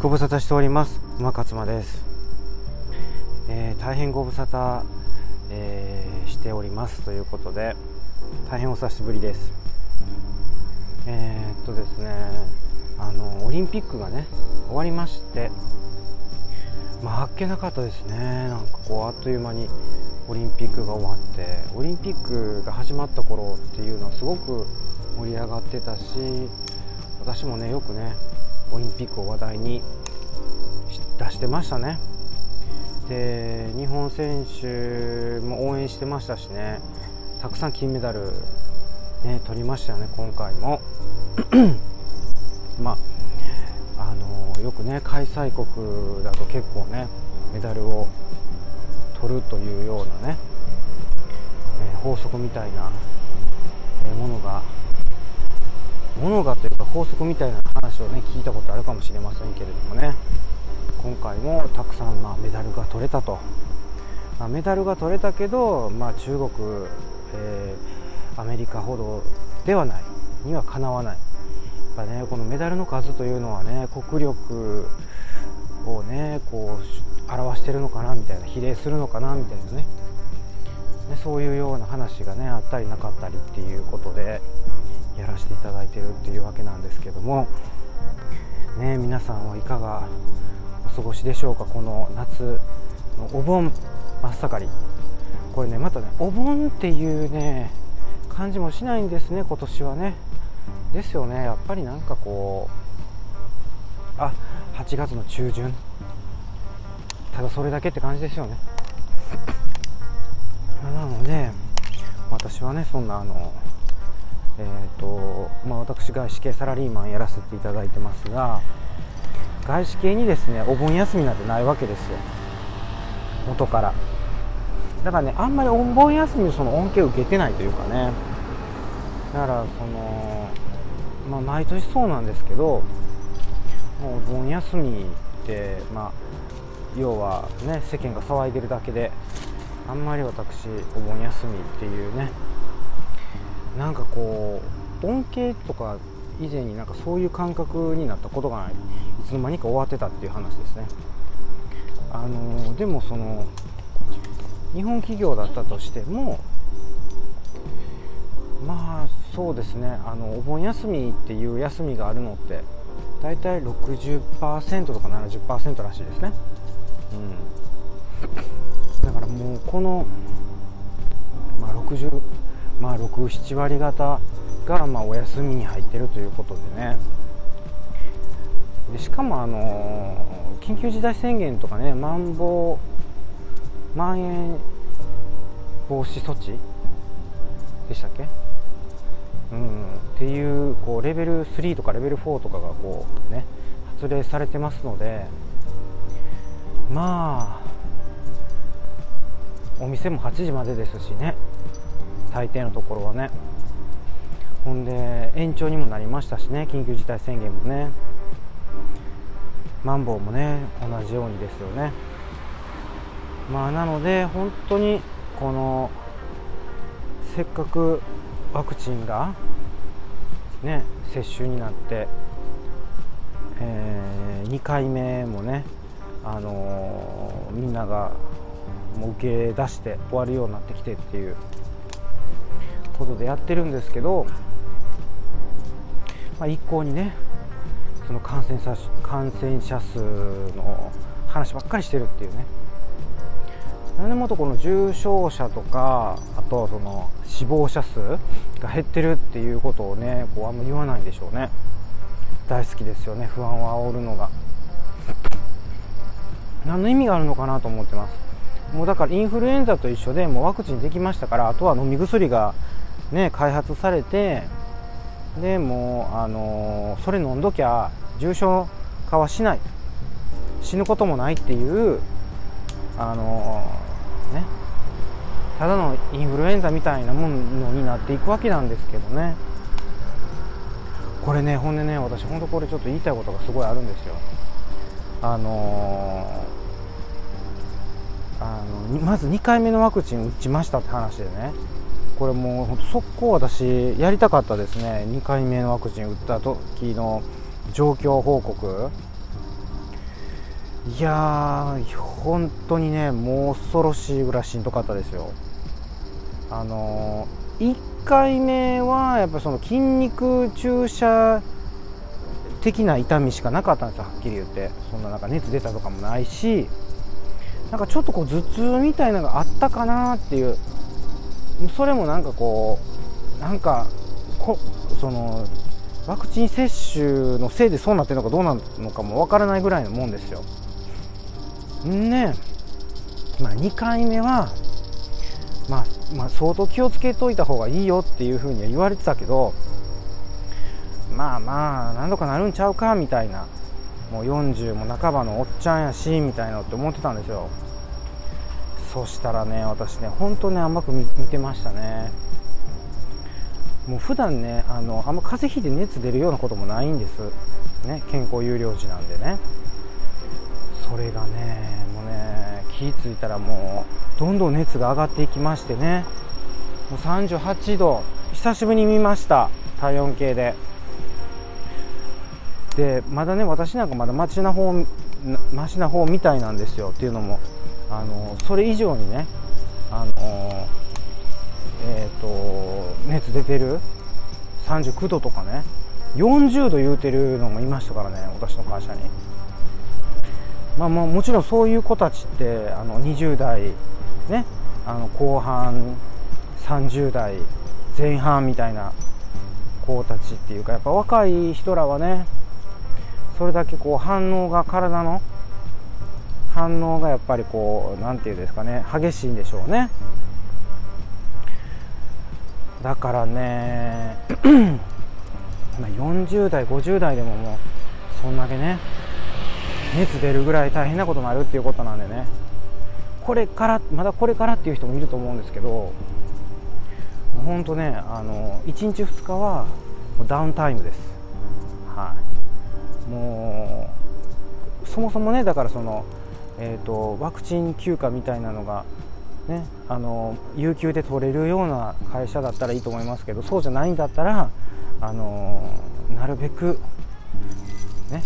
ご無沙汰しております。馬勝間です、えー、大変ご無沙汰、えー、しておりますということで大変お久しぶりです。えー、っとですねあのオリンピックがね終わりましてまああっけなかったですね。なんかこうあっという間にオリンピックが終わってオリンピックが始まった頃っていうのはすごく盛り上がってたし私もねよくねオリンピックを話題に出してましたね。で日本選手も応援してましたしね。たくさん金メダル、ね、取りましたよね今回も。まあのよくね開催国だと結構ねメダルを取るというようなね、えー、法則みたいなものがものがというか法則みたいな話をね聞いたことあるかもしれませんけれどもね。今回もたくさん、まあ、メダルが取れたと、まあ、メダルが取れたけど、まあ、中国、えー、アメリカほどではないにはかなわない。やっぱねこのメダルの数というのはね国力をねこう表してるのかなみたいな比例するのかなみたいなね。ねそういうような話がねあったりなかったりっていうことで。やらせていただいてるっていうわけなんですけども。ね皆さんはいかがお過ごしでしょうか？この夏のお盆真っ盛り。これねまたねお盆っていうね感じもしないんですね今年はね。ですよねやっぱりなんかこうあ8月の中旬。ただそれだけって感じですよね。なので私はねそんなあのえーとまあ、私外資系サラリーマンやらせていただいてますが外資系にですねお盆休みなんてないわけですよ。元から。だからねあんまりお盆休みその恩恵を受けてないというかね。だからそのまあ毎年そうなんですけどもうお盆休みってまあ要はね世間が騒いでるだけであんまり私お盆休みっていうねなんかこう恩恵とか以前になんかそういう感覚になったことがないいつの間にか終わってたっていう話ですね。あのでもその日本企業だったとしてもまあそうですね。あのお盆休みっていう休みがあるのって大体60%とか70%らしいですね、うん、だからもうこの、まあ、60まあ、67割方がまあお休みに入ってるということでね。でしかもあの緊急事態宣言とかねまん防まん延防止措置でしたっけ？うん、っていうこうレベル3とかレベル4とかがこうね発令されてますのでまあお店も8時までですしね。大抵のところはね。ほんで延長にもなりましたしね。緊急事態宣言もね。マンボウもね同じようにですよね。まあなので本当にこのせっかくワクチンがね接種になって、えー、2回目もねあのー、みんながもう受け出して終わるようになってきてっていうことでやってるんですけど、まあ、一向にねその感染者感染者数の話ばっかりしてるっていうね。何でもとこの重症者とかあとその死亡者数が減ってるっていうことをねこうあんま言わないんでしょうね。大好きですよね。不安を煽るのが。何の意味があるのかなと思ってます。もうだからインフルエンザと一緒でもうワクチンできましたからあとは飲み薬がね、開発されてでもう、あのー、それ飲んどきゃ重症化はしない。死ぬこともないっていう、あのー、ね、ただのインフルエンザみたいなものになっていくわけなんですけどね。これねほんでね私本当これちょっと言いたいことがすごいあるんですよ。あのー、あのまず2回目のワクチン打ちましたって話でね。これもうほんと速攻私やりたかったですね。2回目のワクチン打った時の状況報告。いやー本当にねもう恐ろしいぐらいしんどかったですよ。あのー、1回目はやっぱりその筋肉注射的な痛みしかなかったんですよはっきり言って。そんななんか熱出たとかもないしなんかちょっとこう頭痛みたいなのがあったかなっていうそれもなんかこうなんかこそのワクチン接種のせいでそうなってるのかどうなのかもわからないぐらいのもんですよ。ねまあ、2回目は、まあ、まあ相当気をつけといた方がいいよっていうふうには言われてたけどまあまあ何度かなるんちゃうかみたいな。もう40も半ばのおっちゃんやしみたいなって思ってたんですよ。そしたらね私ね本当ね甘く見てましたね。もう普段ねあのあんま風邪ひいて熱出るようなこともないんです。ね健康有料児なんでね。それがねもうね気付いたらもうどんどん熱が上がっていきましてね。もう38度久しぶりに見ました。体温計で。でまだね私なんかまだマシな方マシな方みたいなんですよ。っていうのもあのそれ以上にねあのえっ、ー、と熱出てる39度とかね40度言うてるのもいましたからね私の会社に。まあまあもちろんそういう子たちってあの20代ねあの後半30代前半みたいな子たちっていうかやっぱ若い人らはねそれだけこう反応が体の反応がやっぱりこう何て言うんですかね激しいんでしょうね。だからね 40代50代でももうそんだけね熱出るぐらい大変なことになるっていうことなんでね。これからまだこれからっていう人もいると思うんですけど本当ねあの1日2日はダウンタイムです。はい。もうそもそもねだからその、えーと、ワクチン休暇みたいなのがね、あの有給で取れるような会社だったらいいと思いますけどそうじゃないんだったらあのなるべく、ね、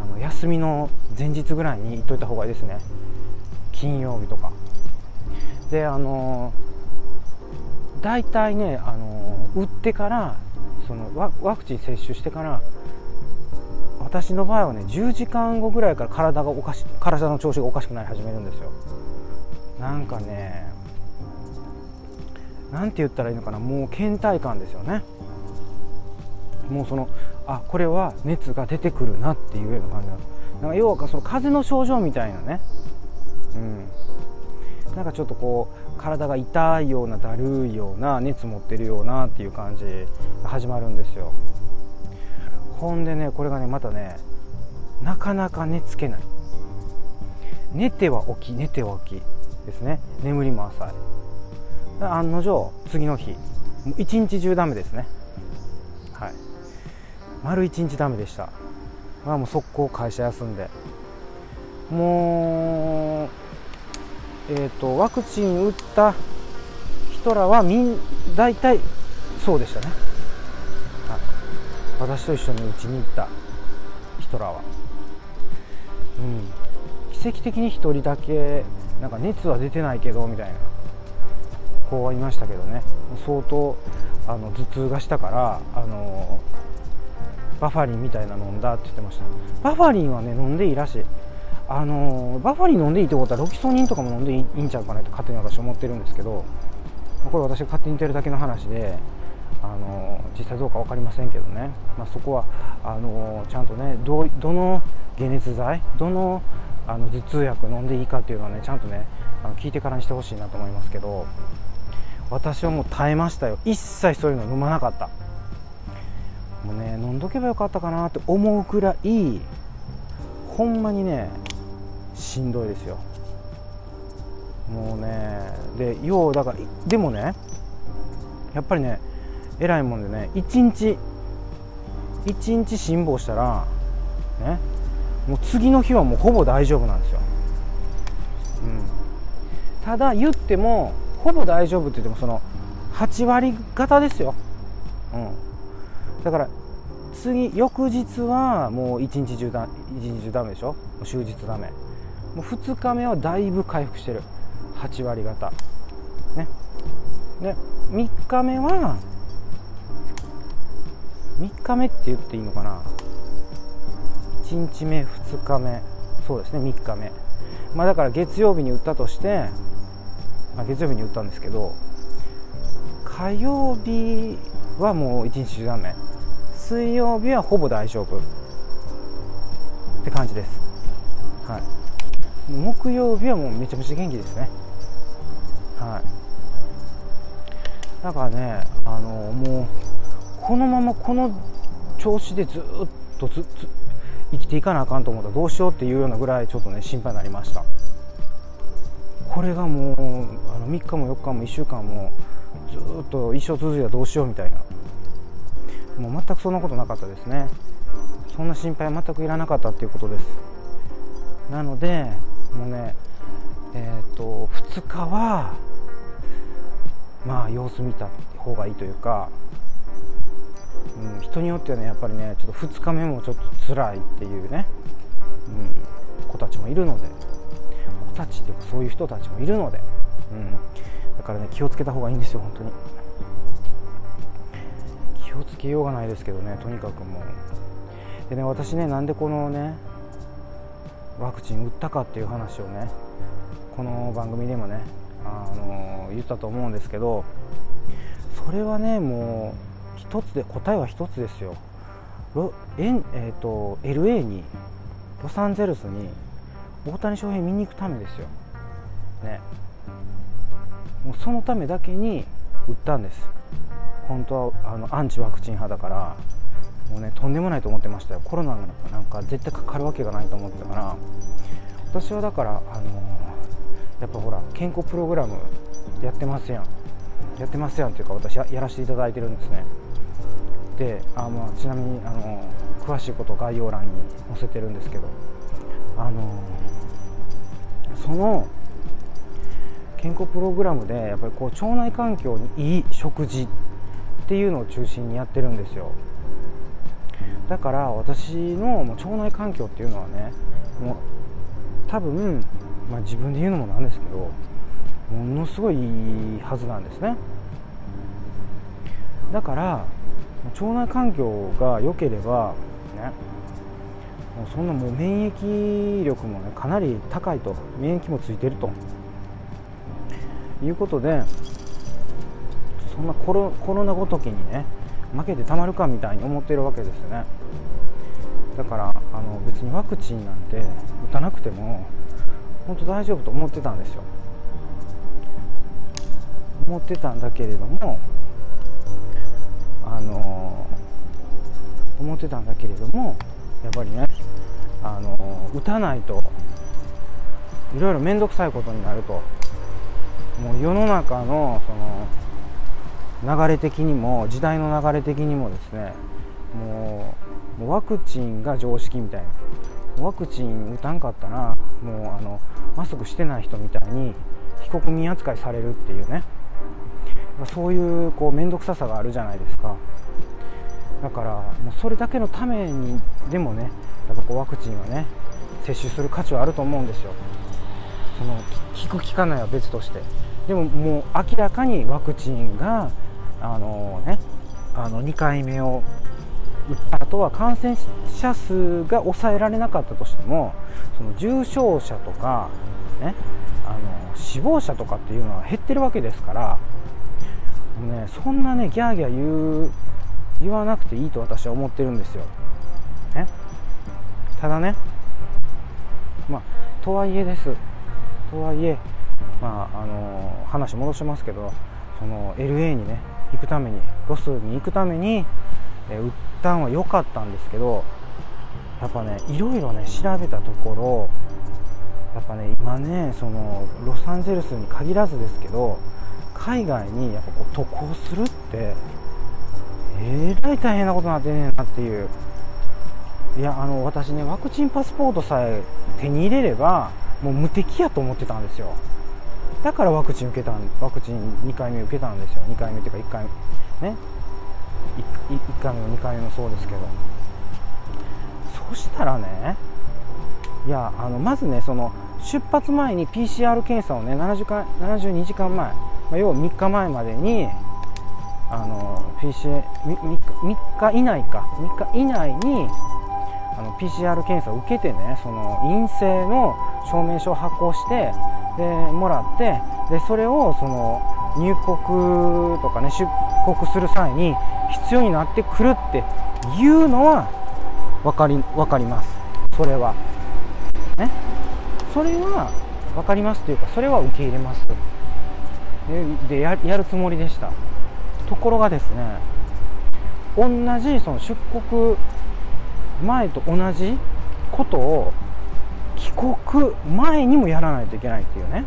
あの休みの前日ぐらいに行っといた方がいいですね。金曜日とか。であの大体ねあの打ってからそのワクチン接種してから私の場合はね10時間後ぐらいから体がおかし体の調子がおかしくなり始めるんですよ。なんかねなんて言ったらいいのかなもう倦怠感ですよね。もうそのあこれは熱が出てくるなっていうような感じなんか要はその風邪の症状みたいなね。うん。なんかちょっとこう体が痛いようなだるいような熱持ってるようなっていう感じが始まるんですよ。ほんでねこれがねまたねなかなか寝つけない。寝ては起き寝ては起きですね。眠りも浅い。案の定次の日もう一日中ダメですね。はい。丸一日ダメでした。まあもう速攻会社休んで。もうえっ、ー、とワクチン打った人らはみん大体そうでしたね。私と一緒にうちに行った。人らは、うん、奇跡的に1人だけなんか熱は出てないけどみたいな。子はいましたけどね。相当あの頭痛がしたからあのバファリンみたいな飲んだって言ってました。バファリンはね飲んでいいらしい。あのバファリン飲んでいいってことはロキソニンとかも飲んでいいんちゃうかなって勝手に私思ってるんですけどこれ私が勝手に言ってるだけの話であの実際どうか分かりませんけどね、まあ、そこはあのちゃんとねどどの解熱剤どのあの頭痛薬飲んでいいかっていうのはねちゃんとねあの聞いてからにしてほしいなと思いますけど私はもう耐えましたよ。一切そういうの飲まなかった。もうね飲んどけばよかったかなって思うくらいほんまにねしんどいですよ。もうねでようだからでもねやっぱりねえらいもんでね1日1日辛抱したらねもう次の日はもうほぼ大丈夫なんですよ、うん、ただ言ってもほぼ大丈夫って言ってもその8割方ですよ、うん、だから次翌日はもう一日中だ一日中ダメでしょ？終日ダメ。もう2日目はだいぶ回復してる。8割方。ね。で3日目は3日目って言っていいのかな？1日目2日目。そうですね3日目。まあだから月曜日に打ったとして、まあ、月曜日に打ったんですけど火曜日はもう1日中ダメ水曜日はほぼ大丈夫。って感じです。はい。木曜日はもうめちゃめちゃ元気ですね。はい。だからねあのもうこのままこの調子でずっとずず生きていかなあかんと思ったらどうしようっていうようなぐらいちょっとね心配になりました。これがもうあの3日も4日も1週間もずっと一生続いたらどうしようみたいな。もう全くそんなことなかったですね。そんな心配全くいらなかったっていうことです。なのでもうねえっ、ー、と2日はまあ様子見た方がいいというか、うん、人によってはねやっぱりねちょっと2日目もちょっと辛いっていうね、うん、子たちもいるので。子たちっていうかそういう人たちもいるので、うん、だからね気をつけた方がいいんですよ本当に。気をつけようがないですけどねとにかくもう。でね私ねなんでこのねワクチン打ったかっていう話をねこの番組でもねあの言ったと思うんですけどそれはねもう一つで答えは一つですよ。ロえん、えーと、LA にロサンゼルスに大谷翔平見に行くためですよ、ね、もうそのためだけに売ったんです。本当はあのアンチワクチン派だからもうねとんでもないと思ってましたよ。コロナなんか絶対かかるわけがないと思ってたから。私はだからあのやっぱほら健康プログラムやってますやん。やってますやんっていうか私やらせていただいてるんですね。であ、まあ、ちなみにあの詳しいこと概要欄に載せてるんですけどあのその健康プログラムでやっぱりこう腸内環境にいい食事っていうのを中心にやってるんですよ。だから私の腸内環境っていうのはねもう多分まあ、自分で言うのもなんですけどものすごいいいはずなんですね。だから腸内環境が良ければねもうそんなもう免疫力もねかなり高いと。免疫もついてると。いうことでそんなコロコロナごときにね負けてたまるかみたいに思ってるわけですね。だからあの別にワクチンなんて打たなくても本当大丈夫と思ってたんですよ。思ってたんだけれどもあの思ってたんだけれどもやっぱりねあの打たないといろいろ面倒くさいことになるともう世の中のその流れ的にも時代の流れ的にもですねもうワクチンが常識みたいなワクチン打たんかったらもうあのマスクしてない人みたいに被告人扱いされるっていうねそういうこう面倒くささがあるじゃないですか。だからもうそれだけのためにでもねやっぱこうワクチンはね接種する価値はあると思うんですよ。その効く効かないは別として。でももう明らかにワクチンがあのねあの2回目を打った後は感染者数が抑えられなかったとしてもその重症者とか、ね、あの死亡者とかっていうのは減ってるわけですからね、そんなねギャーギャー言う言わなくていいと私は思ってるんですよ。ね、ただねまあとはいえですとはいえまああの話戻しますけどその LA にね行くためにロスに行くためにえー、売ったんは良かったんですけどやっぱねいろいろね調べたところやっぱね今ねそのロサンゼルスに限らずですけど海外にやっぱこう渡航するってえらい大変なことになってねえなっていう。いやあの私ねワクチンパスポートさえ手に入れればもう無敵やと思ってたんですよ。だからワクチン受けたワクチン2回目受けたんですよ。2回目っていうか1回目ね 1, 回目も2回目もそうですけど。そしたらねいやあのまずねその出発前に PCR 検査をね70間72時間前、まあ、要は3日前までにあの PCR 3, 3日以内か。3日以内にあの PCR 検査を受けてねその陰性の証明書を発行してでもらってでそれをその入国とかね出国する際に必要になってくるっていうのは分かり分かります。それは。ね。それは分かりますというかそれは受け入れますでやるつもりでした。ところがですね同じその出国前と同じことを帰国前にもやらないといけないっていうね。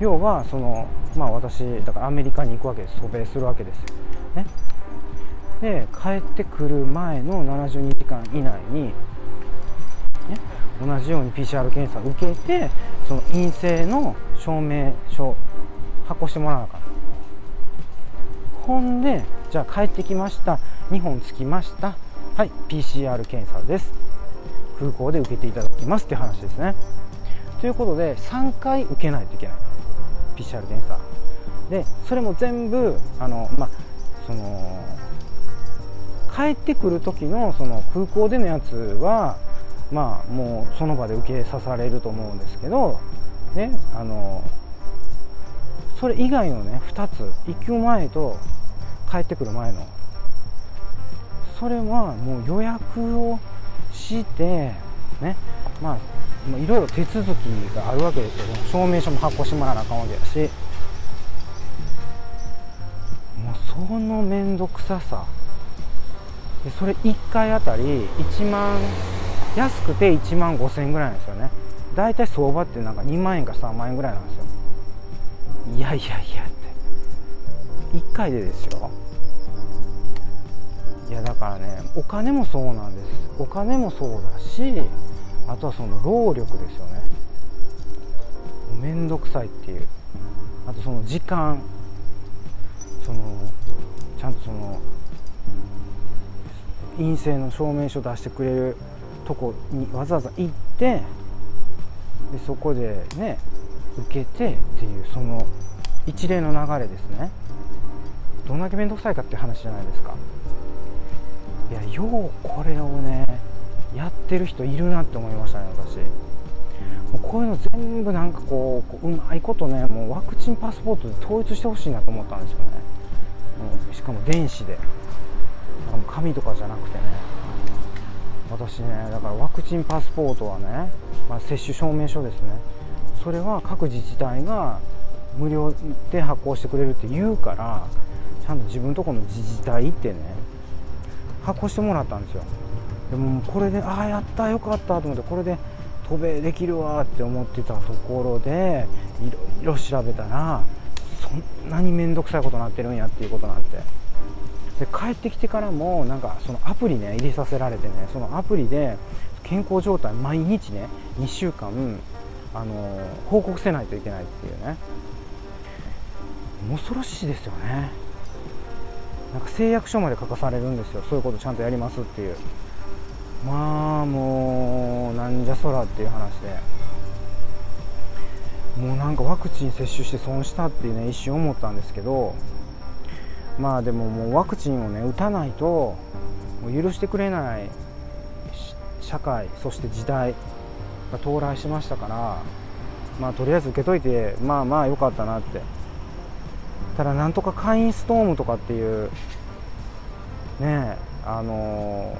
要はそのまあ私だからアメリカに行くわけです渡米するわけですよ。ね。で帰ってくる前の72時間以内に、ね、同じように PCR 検査を受けてその陰性の証明書発行してもらわなかったほんでじゃあ帰ってきました。2本着きました。はい PCR 検査です。空港で受けていただきます。って話ですね。ということで3回受けないといけない。PCR 検査。でそれも全部あのまあその帰ってくる時のその空港でのやつはまあもうその場で受けさされると思うんですけどねあのそれ以外のね2つ行く前と帰ってくる前の。それはもう予約をしてねまあいろいろ手続きがあるわけですよ。証明書も発行してもらわなあかんわけだし。もうその面倒くささ。でそれ1回あたり1万安くて1万5000円ぐらいなんですよね。だいたい相場ってなんか2万円か3万円ぐらいなんですよ。いやいやいやって。1回でですよ。いやだからねお金もそうなんです。お金もそうだしあとはその労力ですよね。面倒くさいっていう。あとその時間。そのちゃんとその陰性の証明書出してくれるとこにわざわざ行ってでそこでね受けてっていうその一連の流れですね。どんだけ面倒くさいかっていう話じゃないですか。いやようこれをねやってる人いるなって思いましたね私。もうこういうの全部なんかこううまいことねもうワクチンパスポートで統一してほしいなと思ったんですよね、うん、しかも電子で。紙とかじゃなくてね。私ねだからワクチンパスポートはね、まあ、接種証明書ですね。それは各自治体が無料で発行してくれるって言うからちゃんと自分とこの自治体ってね発行してもらったんですよ。でもこれでああやったよかったと思ってこれで渡米できるわって思ってたところでいろいろ調べたらそんなに面倒くさいことになってるんやっていうことになって。で帰ってきてからもなんかそのアプリね入れさせられてねそのアプリで健康状態毎日ね2週間あの報告せないといけないっていうね。恐ろしいですよね。なんか誓約書まで書かされるんですよ。そういうことちゃんとやりますっていう。まあもうなんじゃそらっていう話で。もうなんかワクチン接種して損したっていうね一瞬思ったんですけどまあでももうワクチンをね打たないともう許してくれない社会そして時代が到来しましたからまあとりあえず受けといてまあまあ良かったなって。ただなんとか会員ストームとかっていうねあの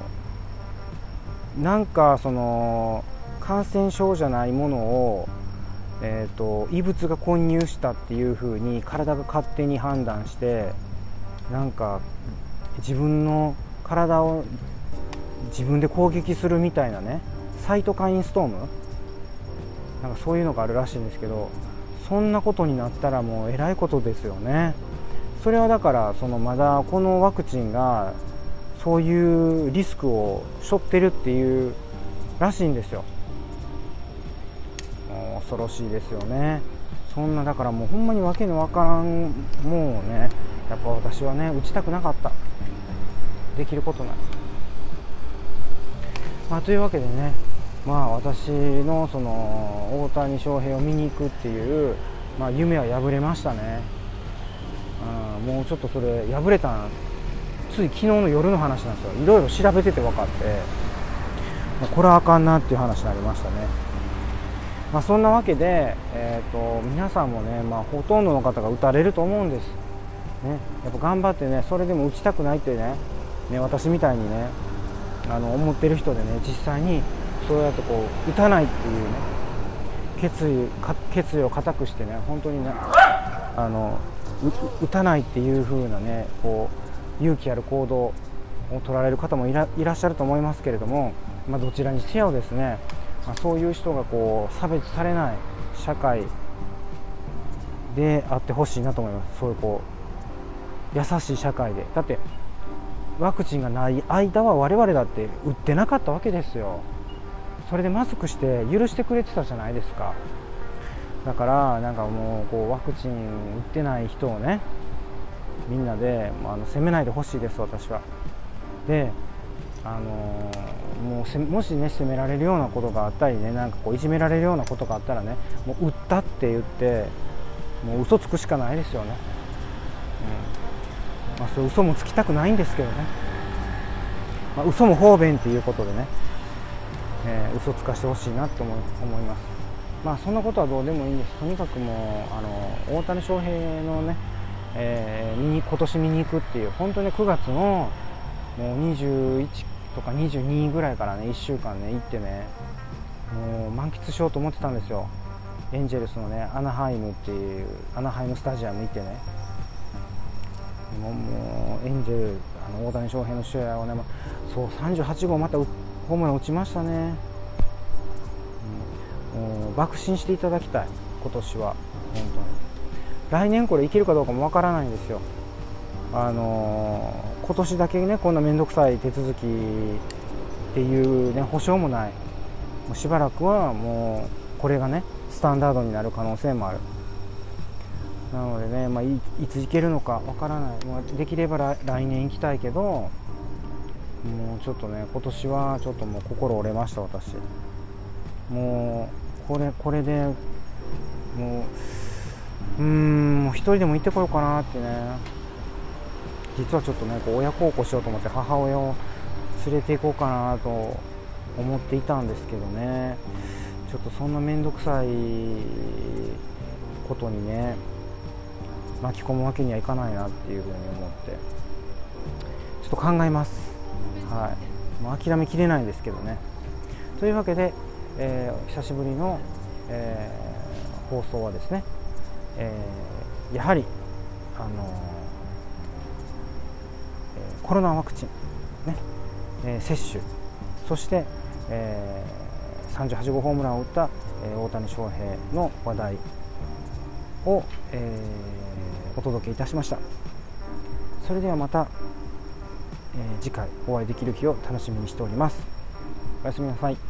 ー、なんかその感染症じゃないものをえーと、異物が混入したっていう風に体が勝手に判断してなんか自分の体を自分で攻撃するみたいなねサイトカインストーム？なんかそういうのがあるらしいんですけどそんなことになったらもうえらいことですよね。それはだからそのまだこのワクチンがそういうリスクを背負ってるっていうらしいんですよ。恐ろしいですよね。そんなだからもうほんまに訳のわからんもうねやっぱ私はね打ちたくなかった。できることない。まあというわけでねまあ私のその大谷翔平を見に行くっていう、まあ、夢は破れましたね、うん、もうちょっとそれ破れたつい昨日の夜の話なんですよ。いろいろ調べてて分かってもうこれはあかんなっていう話になりましたね。まあ、そんなわけで、えーと、皆さんもね、まあ、ほとんどの方が打たれると思うんです、ね、やっぱ頑張ってねそれでも打ちたくないってねね私みたいにねあの思ってる人でね実際にそうやってこう打たないっていうね決意決意を固くしてね本当にねあの打たないっていう風なねこう勇気ある行動を取られる方もいらっしゃると思いますけれども、まあ、どちらにせよですねまあ、そういう人がこう差別されない社会であってほしいなと思います。そういうこう優しい社会で。だってワクチンがない間は我々だって打ってなかったわけですよ。それでマスクして許してくれてたじゃないですか。だからなんかもうこうワクチン打ってない人をねみんなであの責めないでほしいです私は。であのー、もうもしね責められるようなことがあったりねなんかこういじめられるようなことがあったらねもう売ったって言ってもう嘘つくしかないですよね、うん。まあ、そう嘘もつきたくないんですけどね、まあ、嘘も方便っていうことでね、えー、嘘つかしてほしいなと思います。まあそんなことはどうでもいいんです。とにかくもうあの大谷翔平のね、えー、見に今年見に行くっていう本当に9月のもう21とか22ぐらいからね1週間ね行ってねもう満喫しようと思ってたんですよ。エンジェルスのねアナハイムっていうアナハイムスタジアム行ってね。もうもうエンジェルあの大谷翔平の試合をね、まそう38号またホームラン打ちましたね、うん、もう爆心していただきたい今年は。本当に。来年これいけるかどうかもわからないんですよ。あのー、今年だけねこんな面倒くさい手続きっていうね保証もない。もうしばらくはもうこれがねスタンダードになる可能性もある。なのでね、まあ、いつ行けるのかわからない、まあ、できれば来年行きたいけどもうちょっとね今年はちょっともう心折れました私。もうこれこれでもううーんもう一人でも行ってこようかなってね。実はちょっとねこう親孝行しようと思って母親を連れて行こうかなと思っていたんですけどね。ちょっとそんな面倒くさいことにね巻き込むわけにはいかないなっていうふうに思って。ちょっと考えます。はい。もう諦めきれないんですけどね。というわけで、えー、久しぶりの、えー、放送はですね、えー、やはりあのコロナワクチン、ねえー、接種そして、えー、38号ホームランを打った、えー、大谷翔平の話題を、えー、お届けいたしました。それではまた、えー、次回お会いできる日を楽しみにしております。おやすみなさい。